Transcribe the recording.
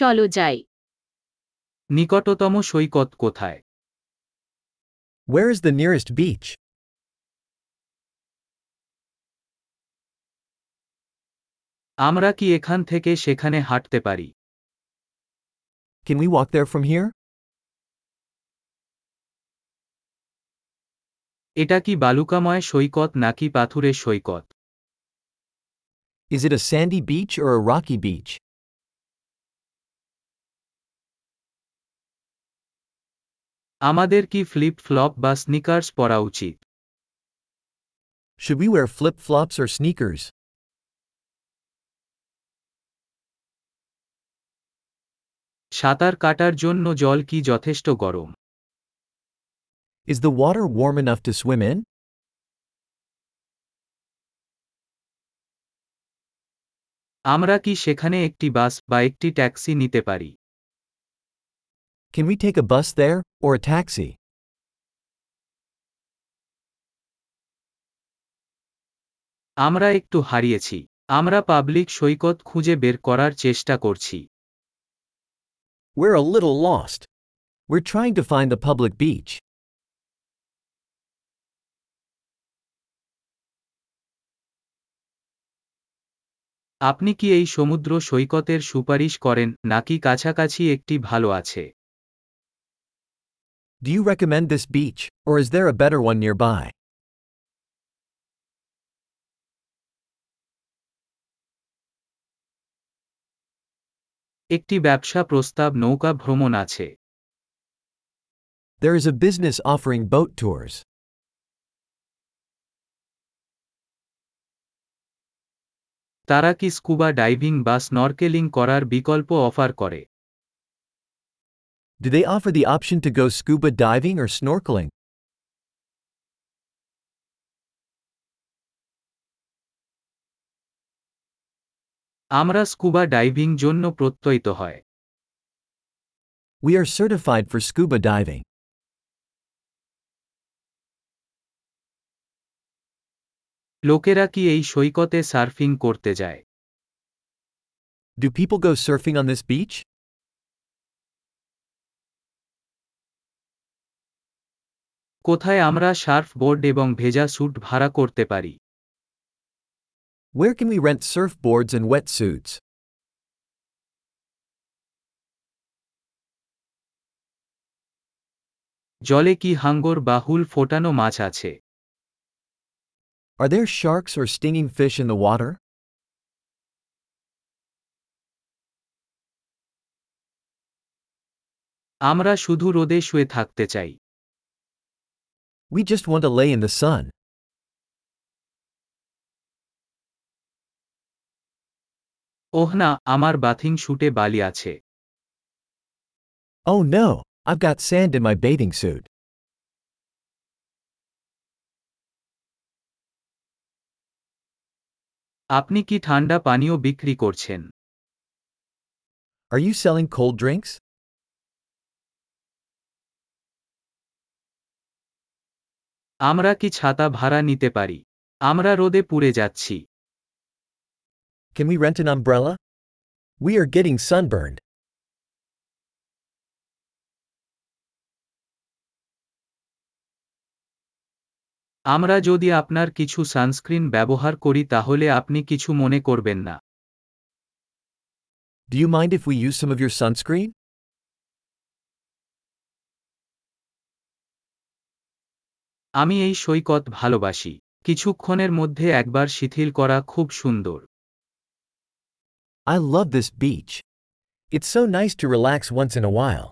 চলো যাই নিকটতম সৈকত কোথায় Where is the nearest beach? আমরা কি এখান থেকে সেখানে হাঁটতে পারি Can we walk there from here? এটা কি বালুকাময় সৈকত নাকি পাথুরে সৈকত Is it a sandy beach or a rocky beach? আমাদের কি ফ্লিপ ফ্লপ বা স্নিকার্স পরা উচিত Should we wear flip flops or sneakers? সাঁতার কাটার জন্য জল কি যথেষ্ট গরম Is the water warm enough to swim in? আমরা কি সেখানে একটি বাস বা একটি ট্যাক্সি নিতে পারি Can we take a bus there, or a taxi? আমরা একটু হারিয়েছি। আমরা পাবলিক সৈকত খুঁজে বের করার চেষ্টা করছি। আপনি কি এই সমুদ্র সৈকতের সুপারিশ করেন নাকি কাছাকাছি একটি ভালো আছে? Do you recommend this beach, or is there a better one nearby? একটি ব্যবসা প্রস্তাব নৌকা ভ্রমণ আছে There is a business offering boat tours. তারা কি স্কুবা ডাইভিং বা স্নরকেলিং করার বিকল্প অফার করে Do they offer the option to go scuba diving or snorkeling? আমরা স্কুবা ডাইভিং জন্য প্রত্যয়িত হয় We are certified for scuba diving. লোকেরা কি এই সৈকতে সার্ফিং করতে যায় Do people go surfing on this beach? কোথায় আমরা সার্ফ বোর্ড এবং ভেজা স্যুট ভাড়া করতে পারি Where can we rent surfboards and wetsuits? জলে কি হাঙ্গর বা হুল ফোটানো মাছ আছে Are there sharks or stinging fish in the water? আমরা শুধু রোদে শুয়ে থাকতে চাই We just want to lay in the sun. ওহ না আমার বাথিং শুটে বালি আছে Oh no, I've got sand in my bathing suit. আপনি কি ঠান্ডা পানীয় বিক্রি করছেন Are you selling cold drinks? আমরা কি ছাতা ভাড়া নিতে পারি আমরা রোদে পুড়ে যাচ্ছি Can we rent an umbrella? We are getting sunburned. আমরা যদি আপনার কিছু সানস্ক্রিন ব্যবহার করি তাহলে আপনি কিছু মনে করবেন না Do you mind if we use some of your sunscreen? আমি এই সৈকত ভালোবাসি কিছুক্ষণের মধ্যে একবার শিথিল করা খুব সুন্দর I love this beach. It's so nice to relax once in a while.